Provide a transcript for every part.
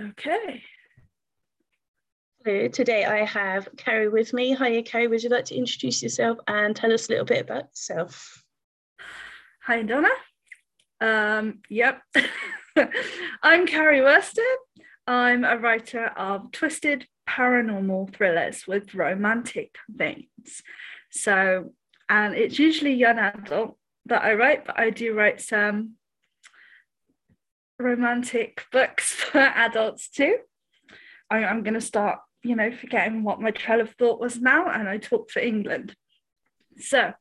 Okay. So today I have Carrie with me. Hiya, Carrie. Would you like to introduce yourself and tell us a little bit about yourself? Hi, Donna. Um, yep. I'm Carrie Worsted. I'm a writer of twisted paranormal thrillers with romantic veins. So, and it's usually young adult that I write, but I do write some romantic books for adults too. I, I'm going to start you know, forgetting what my trail of thought was now, and I talk for England. So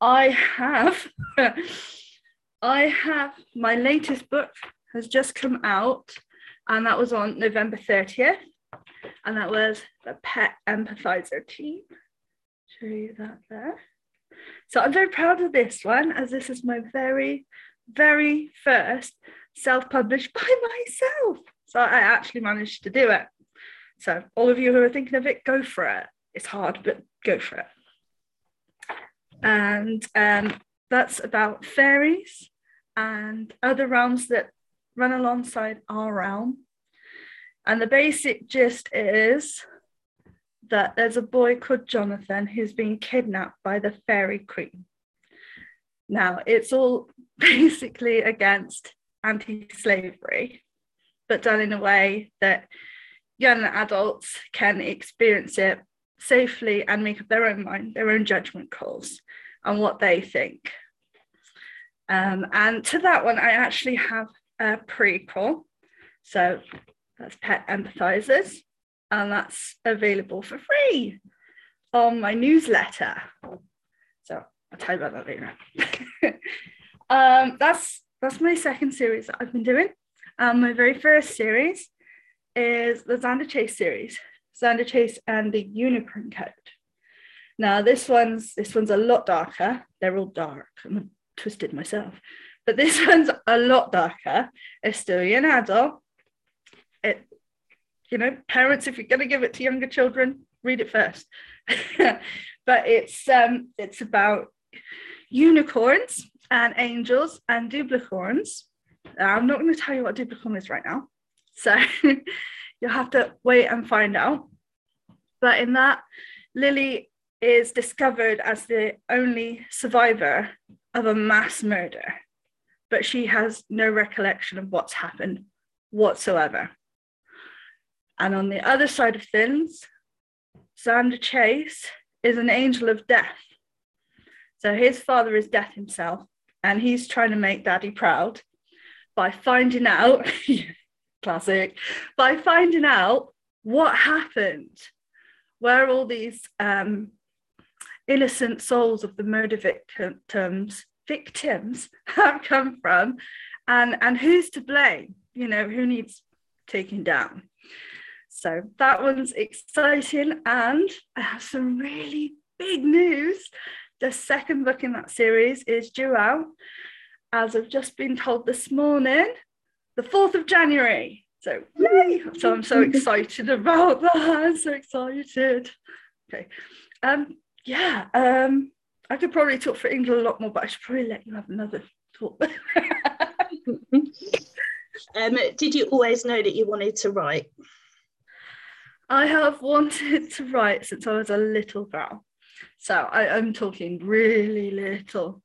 I have, I have my latest book has just come out, and that was on November 30th, and that was the Pet Empathizer team. Show you that there. So I'm very proud of this one, as this is my very, very first self-published by myself. So I actually managed to do it. So, all of you who are thinking of it, go for it. It's hard, but go for it. And um, that's about fairies and other realms that run alongside our realm. And the basic gist is that there's a boy called Jonathan who's been kidnapped by the fairy queen. Now, it's all basically against anti slavery, but done in a way that young adults can experience it safely and make up their own mind, their own judgment calls on what they think. Um, and to that one, I actually have a prequel. So that's Pet Empathizers, and that's available for free on my newsletter. So I'll tell you about that later. um, that's that's my second series that I've been doing. Um, my very first series is the Xander Chase series, Xander Chase and the Unicorn Code. Now this one's this one's a lot darker. They're all dark. I'm twisted myself, but this one's a lot darker. It's still an adult. It, you know, parents, if you're going to give it to younger children, read it first. but it's um, it's about unicorns and angels and duplicorns. Uh, I'm not going to tell you what duplicorn is right now. So you'll have to wait and find out. But in that, Lily is discovered as the only survivor of a mass murder, but she has no recollection of what's happened whatsoever. And on the other side of things, Xander Chase is an angel of death. So his father is death himself, and he's trying to make daddy proud by finding out classic, by finding out what happened, where all these um, innocent souls of the murder victims victims have come from, and and who's to blame? You know, who needs taking down? So that one's exciting, and I have some really big news. The second book in that series is due out, as I've just been told this morning, the 4th of January. So, yay! So I'm so excited about that. I'm so excited. Okay. Um, yeah, um, I could probably talk for England a lot more, but I should probably let you have another talk. um, did you always know that you wanted to write? I have wanted to write since I was a little girl. So I, I'm talking really little.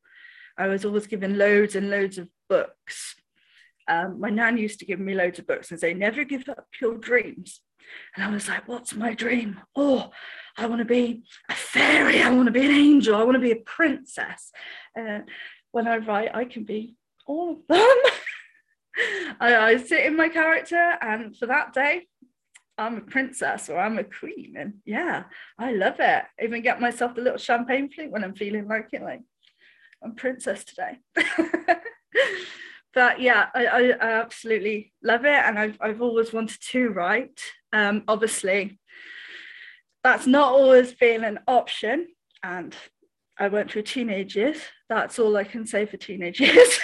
I was always given loads and loads of books um, my nan used to give me loads of books and say, never give up your dreams. And I was like, what's my dream? Oh, I want to be a fairy. I want to be an angel. I want to be a princess. Uh, when I write, I can be all of them. I, I sit in my character, and for that day, I'm a princess or I'm a queen. And yeah, I love it. I even get myself a little champagne flute when I'm feeling like it, like I'm princess today. but yeah, I, I, I, absolutely love it, and I've I've always wanted to write. Um, obviously, that's not always been an option, and I went through teenage years. That's all I can say for teenage years.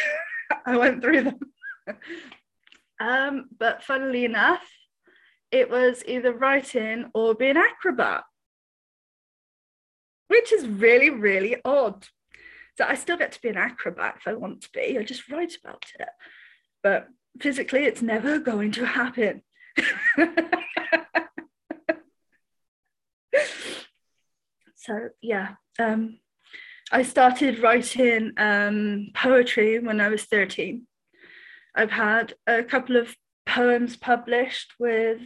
I went through them. um, but funnily enough, it was either writing or being an acrobat, which is really really odd so I still get to be an acrobat if I want to be. I just write about it. But physically, it's never going to happen. so yeah, um, I started writing um, poetry when I was 13. I've had a couple of poems published with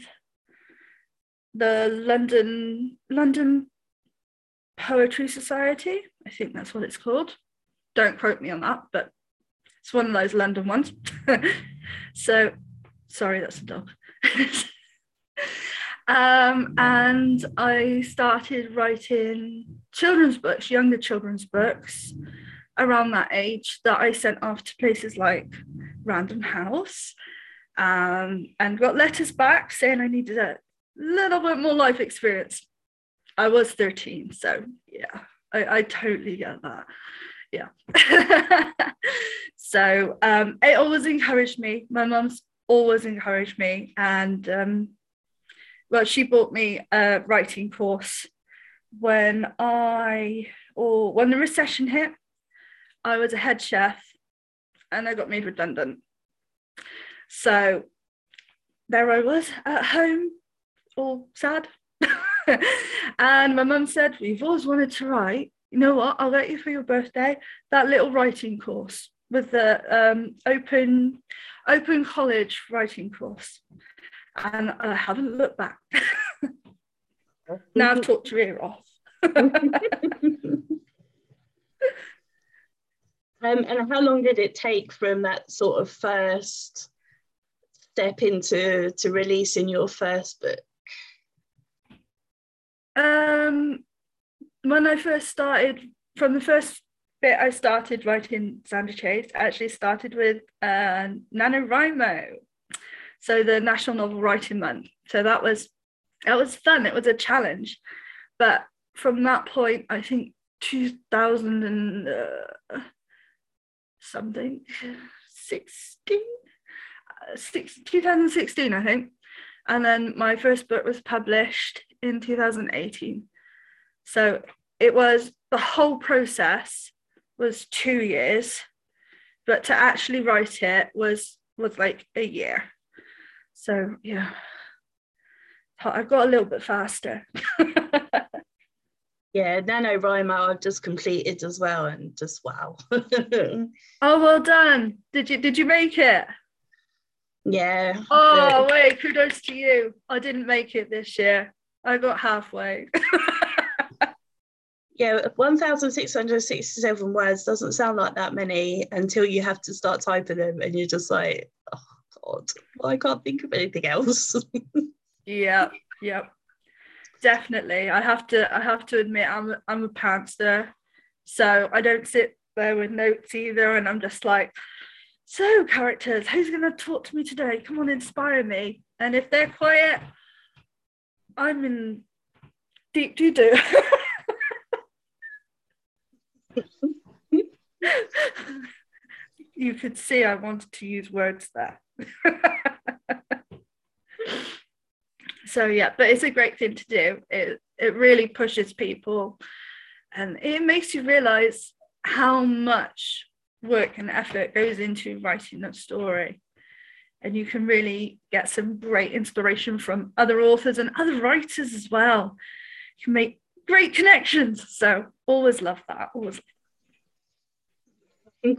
the London London Poetry Society. I think that's what it's called. Don't quote me on that, but it's one of those London ones. so sorry, that's a dog. um, and I started writing children's books, younger children's books around that age that I sent off to places like Random House um, and got letters back saying I needed a little bit more life experience. I was 13, so yeah, I, I totally get that. Yeah. so um, it always encouraged me. My mum's always encouraged me. And um, well, she bought me a writing course when I, or when the recession hit. I was a head chef and I got made redundant. So there I was at home, all sad. and my mum said, We've always wanted to write. You know what? I'll get you for your birthday that little writing course with the um, open open college writing course. And I haven't looked back. now I've talked your ear off. Um, and how long did it take from that sort of first step into to releasing your first book? Um, when I first started, from the first bit I started writing Xander Chase, I actually started with uh, NaNoWriMo, so the National Novel Writing Month. So that was that was fun. It was a challenge, but from that point, I think 2000 and uh, something 16 uh, six, 2016 i think and then my first book was published in 2018 so it was the whole process was two years but to actually write it was was like a year so yeah i got a little bit faster yeah, nano NaNoWriMo I've just completed as well and just wow. oh well done. Did you did you make it? Yeah. Oh wait, kudos to you. I didn't make it this year. I got halfway. yeah, 1,667 words doesn't sound like that many until you have to start typing them and you're just like, oh God, I can't think of anything else. yeah, yep definitely. I have to I have to admit I'm I'm a pantser, so I don't sit there with notes either, and I'm just like, so characters, who's going to talk to me today? Come on, inspire me. And if they're quiet, I'm in deep doo doo. you could see I wanted to use words there. so yeah but it's a great thing to do it it really pushes people and it makes you realize how much work and effort goes into writing a story and you can really get some great inspiration from other authors and other writers as well you can make great connections so always love that always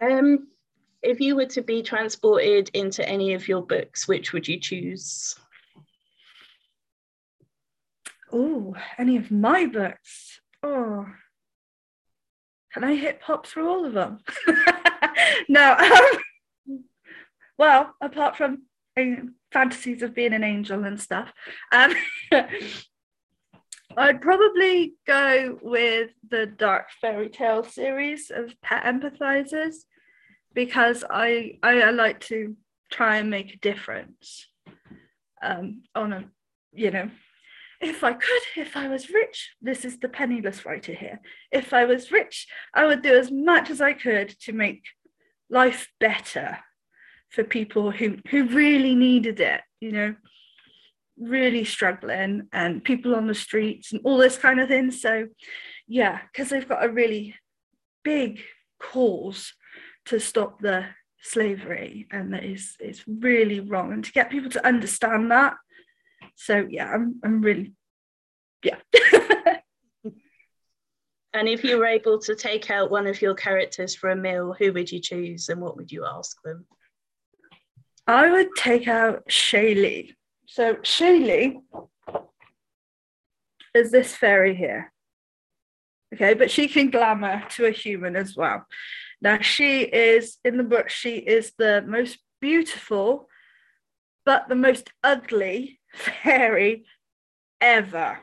um if you were to be transported into any of your books, which would you choose? Oh, any of my books? Oh, can I hip hop through all of them? no. Um, well, apart from uh, fantasies of being an angel and stuff, um, I'd probably go with the Dark Fairy Tale series of Pet Empathizers because I, I, I like to try and make a difference um, on a you know if I could, if I was rich, this is the penniless writer here. If I was rich, I would do as much as I could to make life better for people who, who really needed it, you know, really struggling and people on the streets and all this kind of thing. So, yeah, because they've got a really big cause to stop the slavery and that is is really wrong. And to get people to understand that so yeah i'm, I'm really yeah. And if you were able to take out one of your characters for a meal who would you choose and what would you ask them i would take out shaylee so shaylee is this fairy here okay but she can glamour to a human as well now, she is in the book, she is the most beautiful, but the most ugly fairy ever.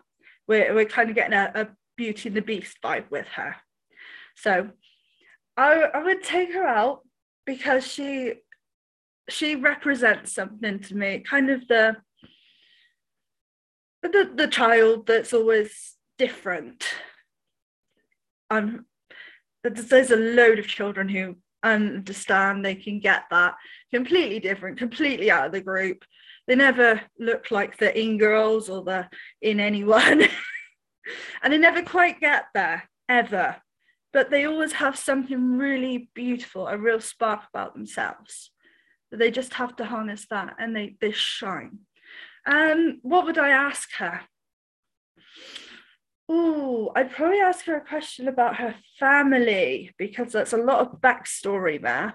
We're, we're kind of getting a, a Beauty and the Beast vibe with her. So I, I would take her out because she she represents something to me, kind of the the, the child that's always different. Um, I'm there's a load of children who understand they can get that completely different, completely out of the group. They never look like the in girls or the in anyone. and they never quite get there ever. But they always have something really beautiful, a real spark about themselves. They just have to harness that and they, they shine. Um, what would I ask her? Oh, I'd probably ask her a question about her family because there's a lot of backstory there,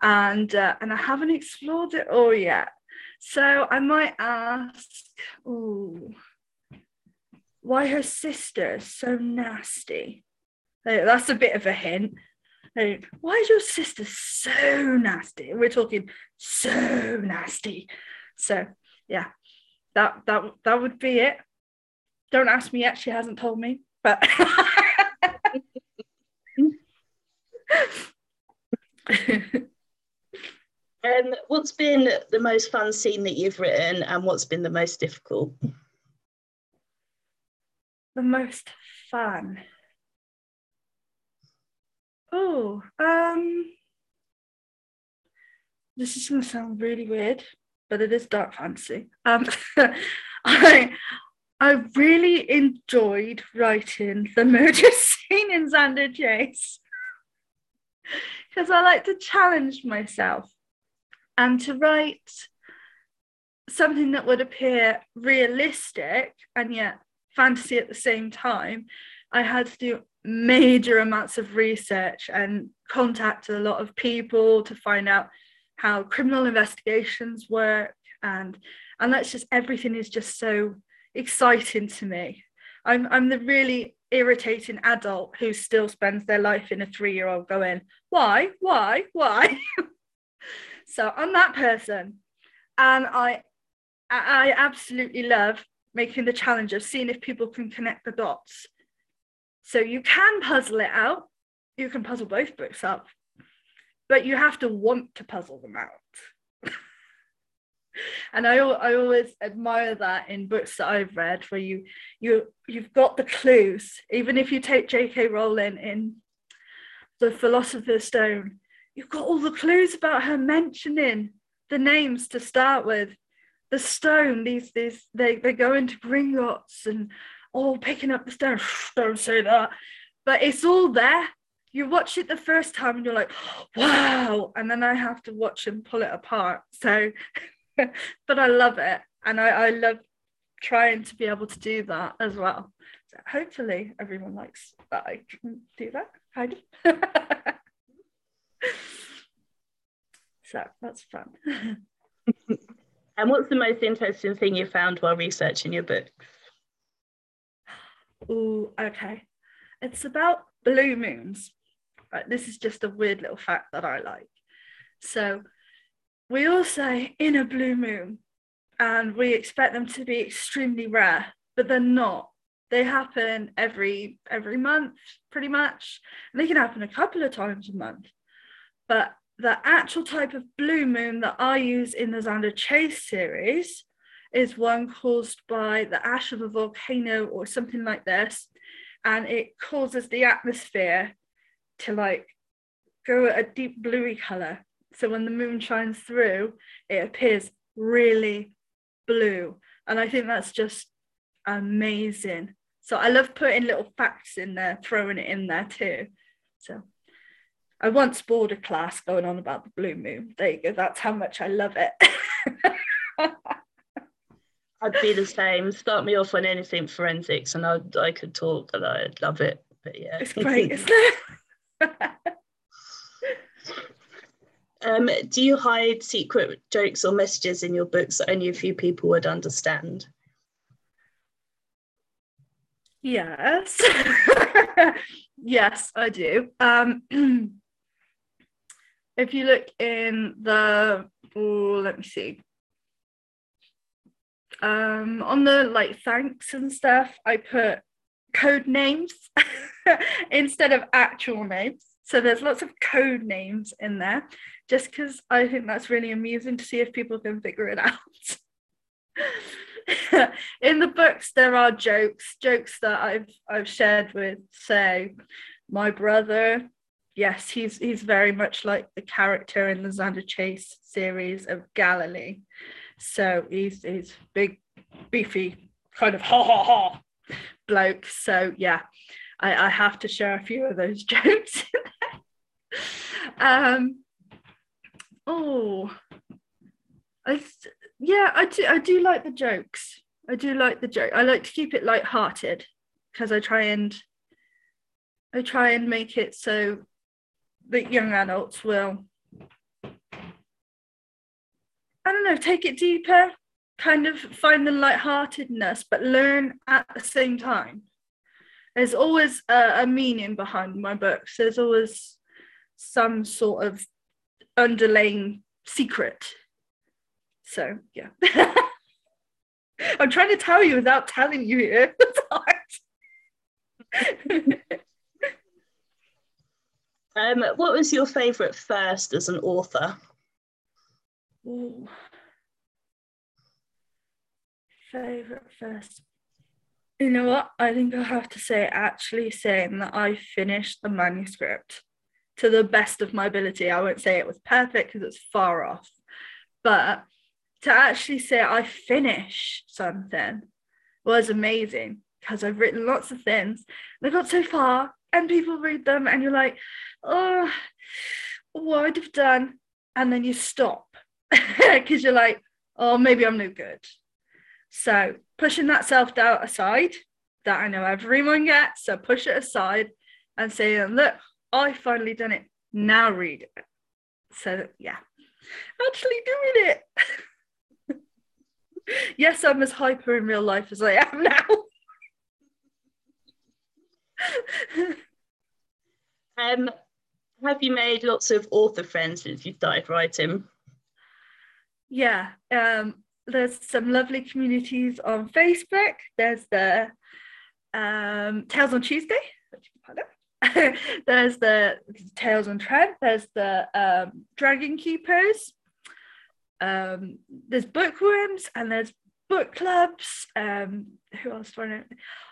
and uh, and I haven't explored it all yet. So I might ask, oh, why her sister is so nasty. That's a bit of a hint. Why is your sister so nasty? We're talking so nasty. So yeah, that that that would be it. Don't ask me yet. She hasn't told me, but. um, what's been the most fun scene that you've written, and what's been the most difficult? The most fun. Oh, um, this is going to sound really weird, but it is dark fantasy. Um, I I really enjoyed writing the murder scene in Xander Chase because I like to challenge myself and to write something that would appear realistic and yet fantasy at the same time. I had to do major amounts of research and contact a lot of people to find out how criminal investigations work and and that's just everything is just so exciting to me. I'm I'm the really irritating adult who still spends their life in a three-year-old going, why, why, why? so I'm that person. And I I absolutely love making the challenge of seeing if people can connect the dots. So you can puzzle it out. You can puzzle both books up, but you have to want to puzzle them out. and I, I always admire that in books that I've read where you you you've got the clues even if you take J.K. Rowling in the Philosopher's Stone you've got all the clues about her mentioning the names to start with the stone these these they, they go into Gringotts and all picking up the stone don't say that but it's all there you watch it the first time and you're like wow and then I have to watch and pull it apart so but I love it. And I, I love trying to be able to do that as well. So hopefully everyone likes that I can do that kind of. so that's fun. and what's the most interesting thing you found while researching your book? Oh, okay. It's about blue moons. Right, this is just a weird little fact that I like. So we all say in a blue moon, and we expect them to be extremely rare, but they're not. They happen every every month, pretty much. And they can happen a couple of times a month. But the actual type of blue moon that I use in the Xander Chase series is one caused by the ash of a volcano or something like this. And it causes the atmosphere to like go a deep bluey color. So when the moon shines through, it appears really blue. And I think that's just amazing. So I love putting little facts in there, throwing it in there too. So I once bored a class going on about the blue moon. There you go. That's how much I love it. I'd be the same. Start me off on anything forensics, and I I could talk, and I'd love it. But yeah, it's great, isn't it? um, do you hide secret jokes or messages in your books that only a few people would understand? Yes. yes, I do. Um, if you look in the, oh, let me see. Um, on the like thanks and stuff, I put code names instead of actual names. So there's lots of code names in there, just because I think that's really amusing to see if people can figure it out. in the books there are jokes jokes that i've i've shared with say my brother yes he's he's very much like the character in the xander chase series of galilee so he's he's big beefy kind of ha ha ha bloke so yeah i i have to share a few of those jokes um oh I yeah, I do. I do like the jokes. I do like the joke. I like to keep it light-hearted because I try and I try and make it so that young adults will I don't know, take it deeper, kind of find the light-heartedness, but learn at the same time. There's always a, a meaning behind my books. There's always some sort of underlying secret so yeah. I'm trying to tell you without telling you here. um, what was your favourite first as an author? Ooh. Favorite first. You know what? I think I have to say, actually, saying that I finished the manuscript to the best of my ability. I won't say it was perfect because it's far off, but to actually say I finished something was amazing because I've written lots of things. They got so far, and people read them, and you're like, oh, what I'd have done. And then you stop because you're like, oh, maybe I'm no good. So pushing that self doubt aside, that I know everyone gets, so push it aside and say, look, I finally done it. Now read it. So yeah, actually doing it. yes, I'm as hyper in real life as I am now. um, have you made lots of author friends since you started writing? Yeah, um, there's some lovely communities on Facebook. There's the um, Tales on Tuesday. there's the Tales on Trent. There's the um, Dragon Keepers um, there's bookworms and there's book clubs. Um, who else do I know?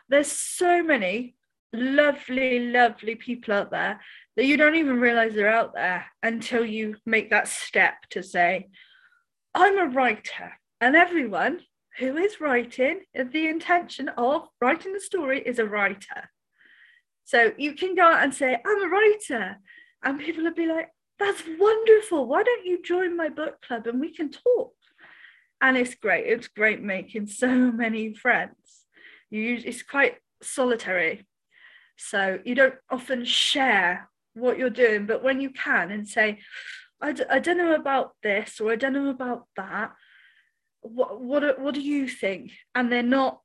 There's so many lovely, lovely people out there that you don't even realize they're out there until you make that step to say, I'm a writer. And everyone who is writing, the intention of writing the story is a writer. So you can go out and say, I'm a writer. And people will be like, that's wonderful. Why don't you join my book club and we can talk? And it's great. It's great making so many friends. You it's quite solitary. So you don't often share what you're doing, but when you can and say, I d- I don't know about this or I don't know about that, what what what do you think? And they're not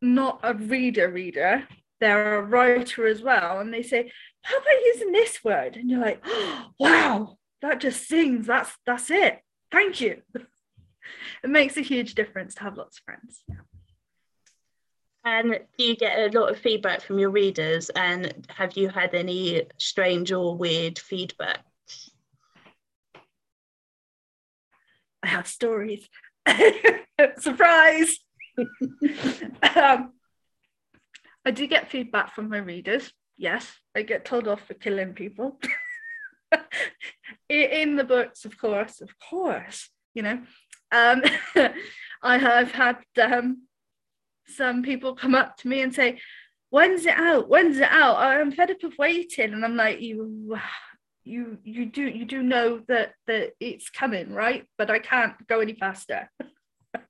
not a reader reader, they're a writer as well. And they say, how about using this word? And you're like, oh, wow, that just sings. That's that's it. Thank you. it makes a huge difference to have lots of friends. Yeah. And do you get a lot of feedback from your readers? And have you had any strange or weird feedback? I have stories. Surprise! um, I do get feedback from my readers. Yes, I get told off for killing people. in the books, of course, of course, you know. Um, I have had um, some people come up to me and say, When's it out? When's it out? I'm fed up of waiting. And I'm like, You you you do you do know that that it's coming, right? But I can't go any faster.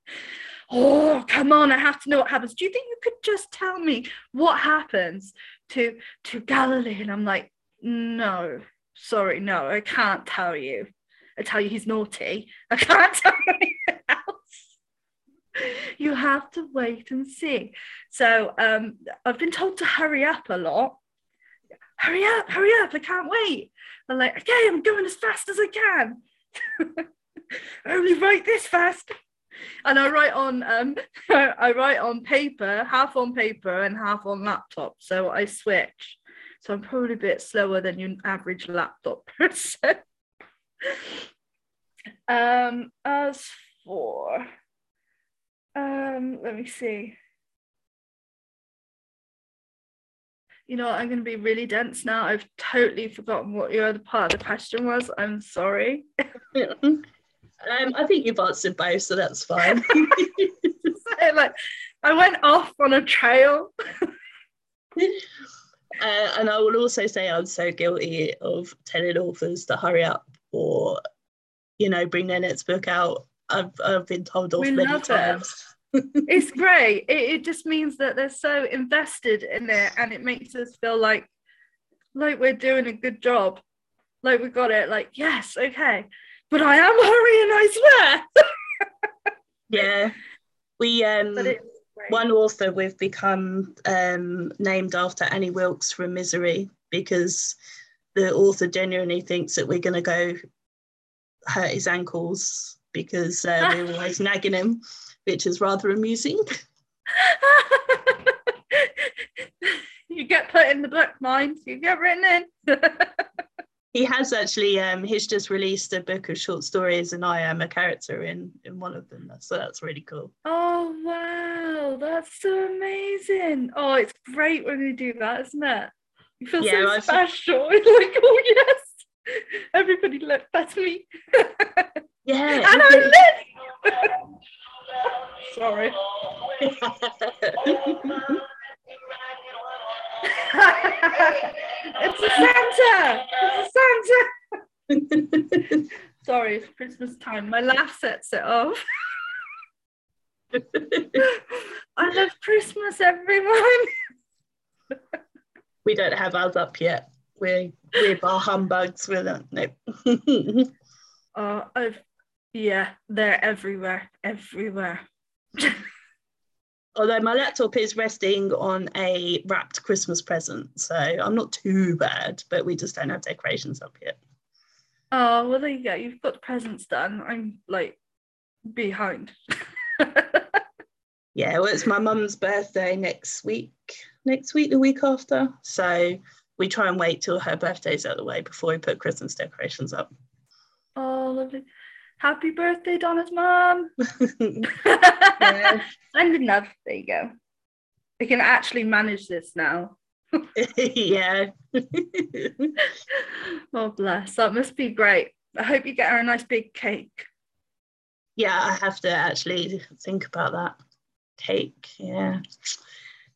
oh, come on, I have to know what happens. Do you think you could just tell me what happens to to Galilee? And I'm like, no, sorry, no, I can't tell you. I tell you he's naughty. I can't tell you else. You have to wait and see. So um, I've been told to hurry up a lot. Hurry up, hurry up, I can't wait. I'm like, okay, I'm going as fast as I can. I only write this fast. And I write on um, I write on paper, half on paper and half on laptop. So I switch. So I'm probably a bit slower than your average laptop person. um, as for um, let me see. You know, I'm going to be really dense now. I've totally forgotten what your other part of the question was. I'm sorry. um, I think you've answered both, so that's fine. so, like, I went off on a trail. Uh, and I will also say I'm so guilty of telling authors to hurry up or, you know, bring their next book out. I've, I've been told off we many times. It. It's great. It, it just means that they're so invested in it and it makes us feel like like we're doing a good job. Like we got it. Like, yes, okay. But I am hurrying, I swear. yeah. We um one author we've become um, named after Annie Wilkes from Misery because the author genuinely thinks that we're going to go hurt his ankles because uh, we're always nagging him, which is rather amusing. you get put in the book, mind. You get written in. he has actually um he's just released a book of short stories and i am a character in in one of them so that's really cool oh wow that's so amazing oh it's great when you do that isn't it you feel yeah, so I special it's like oh yes everybody look that's me yeah and i'm lit sorry it's a Santa! It's a Santa! Sorry, it's Christmas time. My laugh sets it off. I love Christmas, everyone. we don't have ours up yet. We're we're bar humbugs with it. No. uh, I've yeah, they're everywhere, everywhere although my laptop is resting on a wrapped Christmas present, so I'm not too bad, but we just don't have decorations up yet. Oh, well, there you go. You've got the presents done. I'm like behind. yeah, well, it's my mum's birthday next week, next week, the week after. So we try and wait till her birthday's out of the way before we put Christmas decorations up. Oh, lovely. Happy birthday, Donna's mom. I'm enough. There you go. We can actually manage this now. yeah. oh, bless. That must be great. I hope you get her a nice big cake. Yeah, I have to actually think about that. Cake, yeah.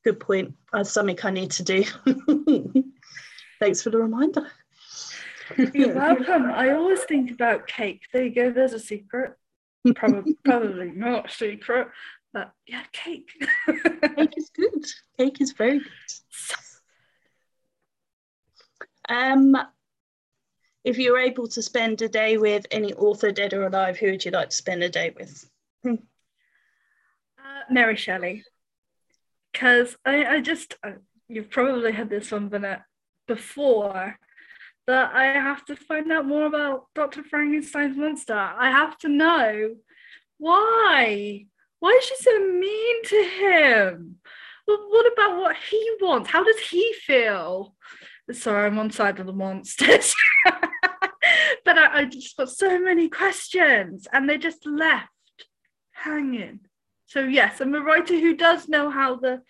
Good point. That's something I need to do. Thanks for the reminder. You're welcome. I always think about cake. There you go. There's a secret. Probably, probably not secret, but yeah, cake. cake is good. Cake is very good. Um, if you were able to spend a day with any author, dead or alive, who would you like to spend a day with? Uh, Mary Shelley. Because I, I just, uh, you've probably had this one, Bennett, before that I have to find out more about Dr. Frankenstein's monster. I have to know why. Why is she so mean to him? Well, what about what he wants? How does he feel? Sorry, I'm on side of the monsters. but I, I just got so many questions and they just left hanging. So yes, I'm a writer who does know how the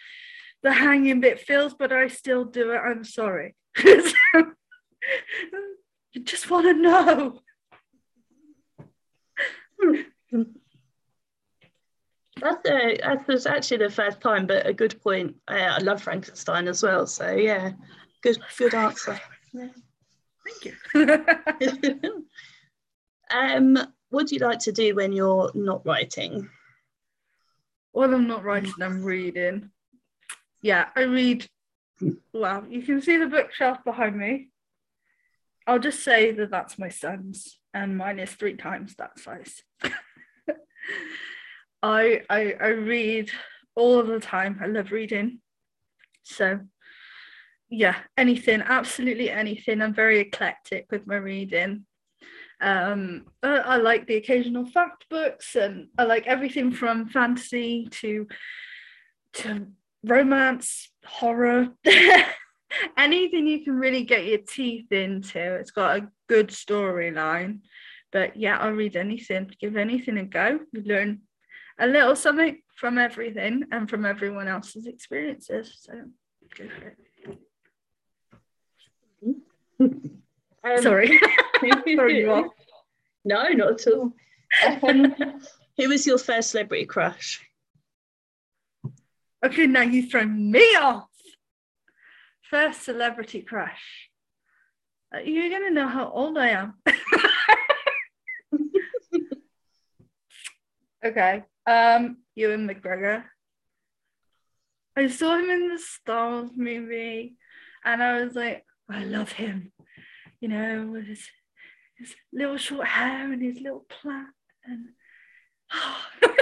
the hanging bit feels, but I still do it. I'm sorry. You just want to know. That's a, that's actually the first time, but a good point. I, I love Frankenstein as well. So yeah, good good answer. Yeah. Thank you. um, what do you like to do when you're not writing? When I'm not writing, I'm reading. Yeah, I read. Well, you can see the bookshelf behind me. I'll just say that that's my son's, and mine is three times that size. I, I I read all the time. I love reading. So yeah, anything, absolutely anything. I'm very eclectic with my reading. Um, I, I like the occasional fact books, and I like everything from fantasy to to romance, horror, anything you can really get your teeth into. It's got a good storyline. But yeah, I'll read anything, give anything a go. You learn a little something from everything and from everyone else's experiences. So go for it. Um, Sorry. Sorry. No, not at all. Um, who was your first celebrity crush? Okay, now you throw me off. First celebrity crush. Uh, you're gonna know how old I am. okay. Um, Ewan McGregor. I saw him in the Star Wars movie, and I was like, I love him. You know, with his his little short hair and his little plait, and oh.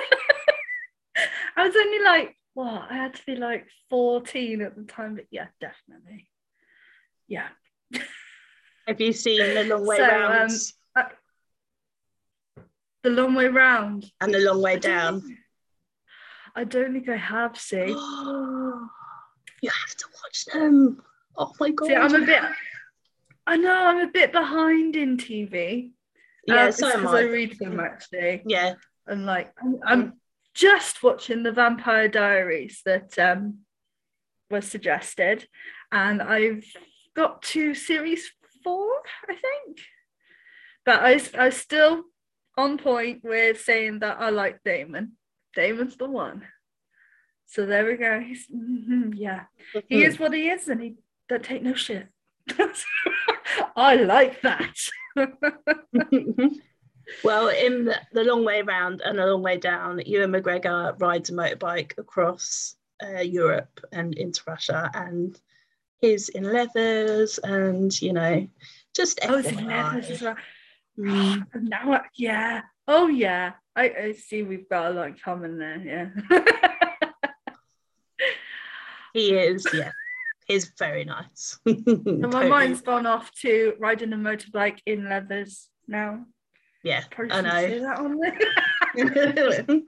I was only like what? I had to be like 14 at the time, but yeah, definitely. Yeah. Have you seen The Long Way so, Round? Um, uh, the Long Way Round. And The Long Way Down. I don't think I have seen. you have to watch them. Oh my god. See, I'm a bit I know I'm a bit behind in TV. Yeah, um, so am I. I read them actually. Yeah. And like I'm, I'm just watching the Vampire Diaries that um, was suggested, and I've got to series four, I think. But I, I still on point with saying that I like Damon. Damon's the one. So there we go. He's mm-hmm, yeah, he is what he is, and he don't take no shit. I like that. Well, in the, the, long way round and the long way down, Ewan McGregor rides a motorbike across uh, Europe and into Russia, and he's in leathers, and you know, just oh, it's in leathers as well. Mm. now, yeah, oh yeah, I, I see. We've got a lot in common there. Yeah, he is. Yeah. He's very nice. and my mind's gone off to riding a motorbike in leathers now. Yeah, I know.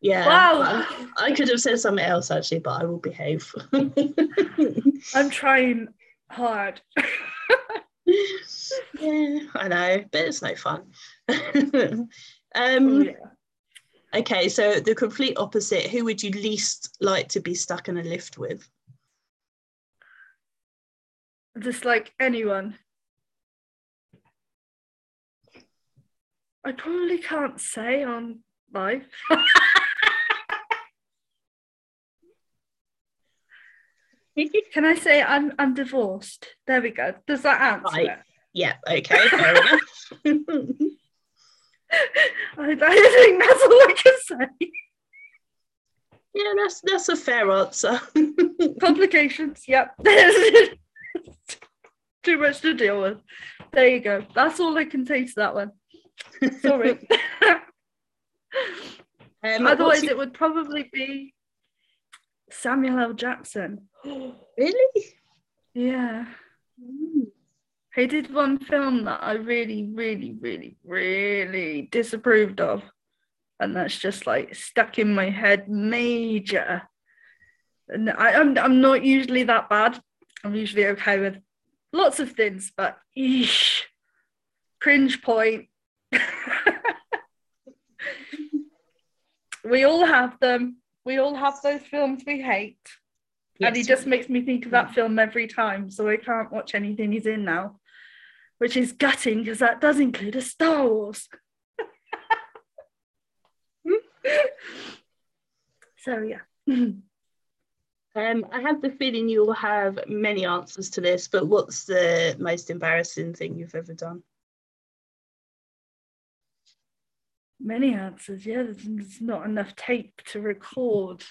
yeah. Wow. I, could have said something else actually, but I will behave. I'm trying hard. yeah, I know, but it's no fun. um, oh, yeah. Okay, so the complete opposite. Who would you least like to be stuck in a lift with? Just like anyone. I probably can't say on live. Can I say I'm I'm divorced? There we go. Does that answer right. it? Yeah. Okay. Fair enough. I, I think that's all I can say. Yeah, that's that's a fair answer. Complications. Yep. Too much to deal with. There you go. That's all I can say to that one. Sorry. um, Otherwise, it would probably be Samuel L. Jackson. really? Yeah. Mm. He did one film that I really, really, really, really disapproved of. And that's just like stuck in my head major. And I, I'm, I'm not usually that bad. I'm usually okay with lots of things, but eesh, cringe point we all have them. We all have those films we hate. Yes. And he just makes me think of that film every time. So I can't watch anything he's in now, which is gutting because that does include a Star Wars. so yeah. Um, I have the feeling you'll have many answers to this, but what's the most embarrassing thing you've ever done? Many answers, yeah. There's, there's not enough tape to record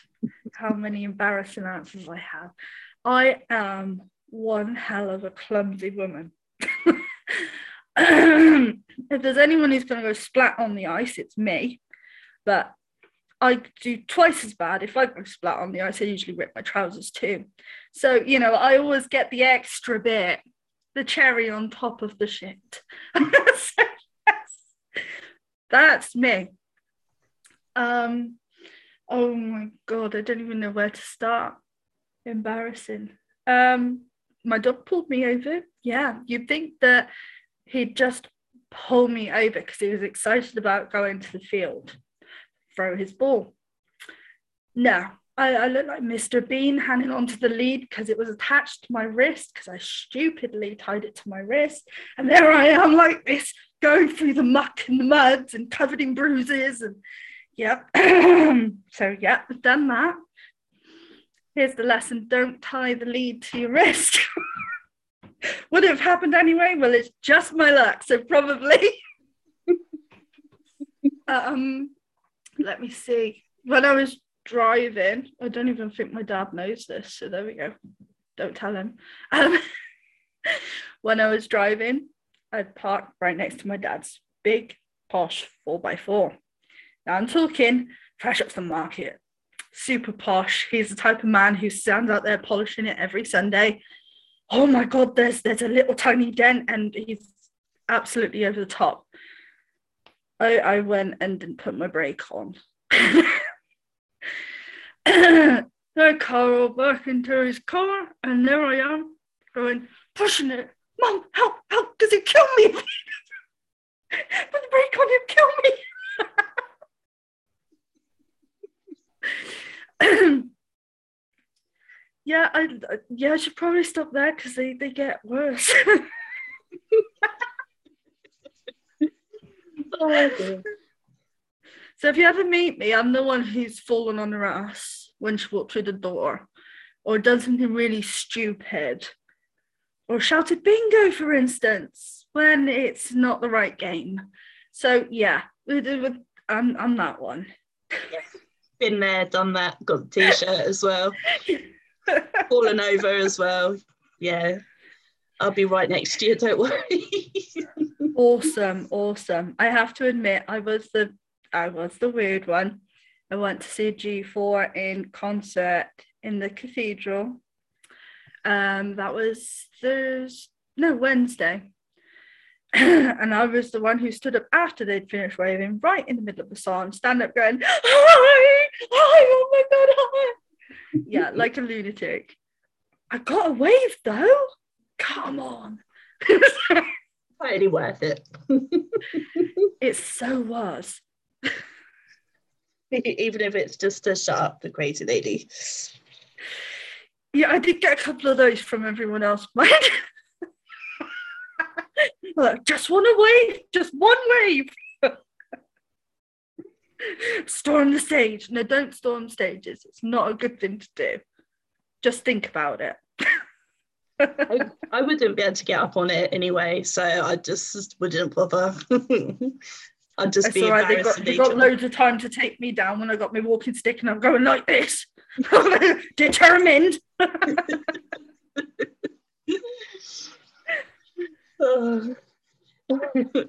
how many embarrassing answers I have. I am one hell of a clumsy woman. if there's anyone who's going to go splat on the ice, it's me. But I do twice as bad. If I go splat on the ice, I usually rip my trousers too. So, you know, I always get the extra bit, the cherry on top of the shit. so, that's me. Um, oh my god, I don't even know where to start. Embarrassing. Um, my dog pulled me over. Yeah, you'd think that he'd just pull me over because he was excited about going to the field, throw his ball. No, I, I look like Mr. Bean hanging onto the lead because it was attached to my wrist because I stupidly tied it to my wrist. And there I am like this, going through the muck and the muds and covered in bruises. And yeah, so yeah, I've done that. Here's the lesson don't tie the lead to your wrist. Would it have happened anyway? Well, it's just my luck, so probably. um, let me see. When I was driving, I don't even think my dad knows this, so there we go. Don't tell him. Um, when I was driving, I'd parked right next to my dad's big posh 4x4. Now I'm talking fresh off the market, super posh. He's the type of man who stands out there polishing it every Sunday oh my god, there's there's a little tiny dent, and he's absolutely over the top. I I went and didn't put my brake on. the car all back into his car, and there I am going pushing it. Mom, help, help, does it kill me? Put the brake on, it kill me. yeah, I yeah, I should probably stop there because they, they get worse. oh, so if you ever meet me, I'm the one who's fallen on her ass when she walked through the door, or done something really stupid, or shouted bingo, for instance, when it's not the right game. So yeah, I'm I'm that one. Yeah. Been there, done that, got the t-shirt as well. fallen over as well. Yeah, I'll be right next to you. Don't worry. awesome, awesome. I have to admit, I was the I was the weird one. I went to see G4 in concert in the cathedral. Um, that was Thursday, no Wednesday. and I was the one who stood up after they'd finished waving, right in the middle of the song, stand up going, Hi, hi, oh my god, hi yeah, like a lunatic. I got a wave though. Come on. totally worth it. it so was. Even if it's just to shut up the crazy lady. Yeah, I did get a couple of those from everyone else. like, just one wave, just one wave storm the stage. No, don't storm stages. It's not a good thing to do. Just think about it. I, I, wouldn't be able to get up on it anyway, so I just wouldn't bother. I'd just be right. They got, they got loads of time to take me down when I got my walking stick and I'm going like this. Determined.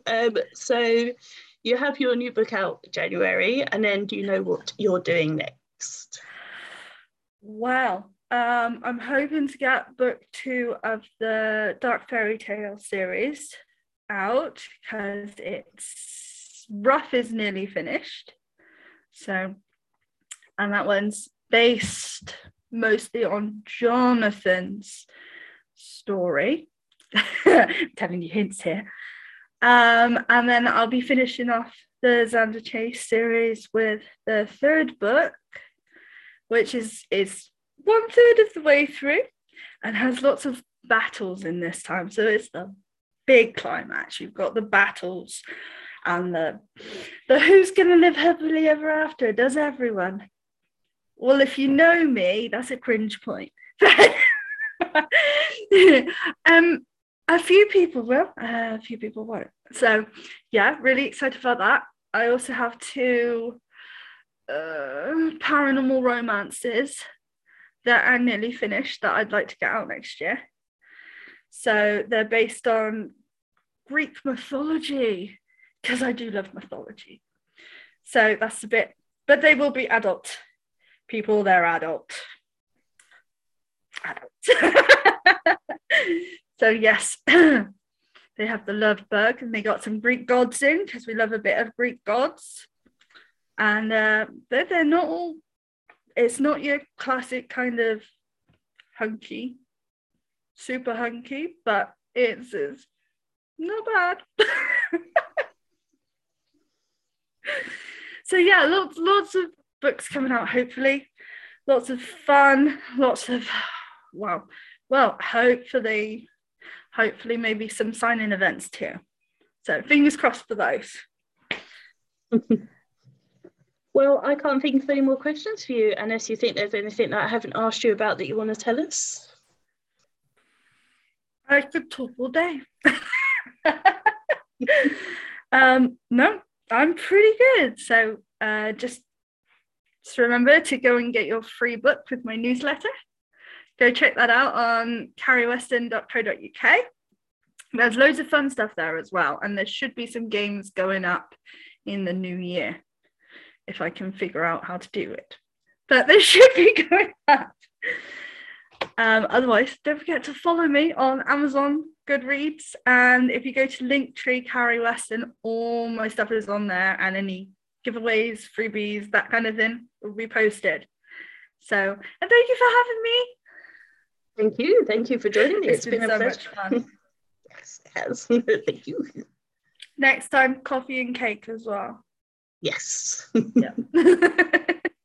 um, so you have your new book out January, and then do you know what you're doing next? Well, um, I'm hoping to get book two of the Dark Fairy Tale series out because it's rough is nearly finished. So, and that one's based mostly on Jonathan's story. telling you hints here. Um, and then I'll be finishing off the Xander Chase series with the third book, which is is one third of the way through and has lots of battles in this time. So it's the big climax. You've got the battles and the the who's gonna live happily ever after. Does everyone? Well, if you know me, that's a cringe point. um, a few people will, uh, a few people won't. So, yeah, really excited about that. I also have two uh, paranormal romances that are nearly finished that I'd like to get out next year. So they're based on Greek mythology because I do love mythology. So that's a bit, but they will be adult people, they're adult. Adult. so, yes, they have the love bug and they got some Greek gods in because we love a bit of Greek gods. And uh, they're, they're not all, it's not your classic kind of hunky, super hunky, but it's, it's not bad. so yeah, lots lots of books coming out. Hopefully, lots of fun, lots of wow. Well, hopefully, hopefully maybe some signing events too. So fingers crossed for those. well, I can't think of any more questions for you unless you think there's anything that I haven't asked you about that you want to tell us. I could talk all day. um, no, I'm pretty good. So uh, just, just remember to go and get your free book with my newsletter. Go check that out on carrieweston.co.uk. There's loads of fun stuff there as well. And there should be some games going up in the new year if I can figure out how to do it. But there should be going up. Um, otherwise, don't forget to follow me on Amazon, Goodreads, and if you go to Linktree, Carrie Weston, all my stuff is on there, and any giveaways, freebies, that kind of thing will be posted. So, and thank you for having me. Thank you. Thank you for joining me. it's, it's been, been so much fun. yes, it has. thank you. Next time, coffee and cake as well. Yes. yeah.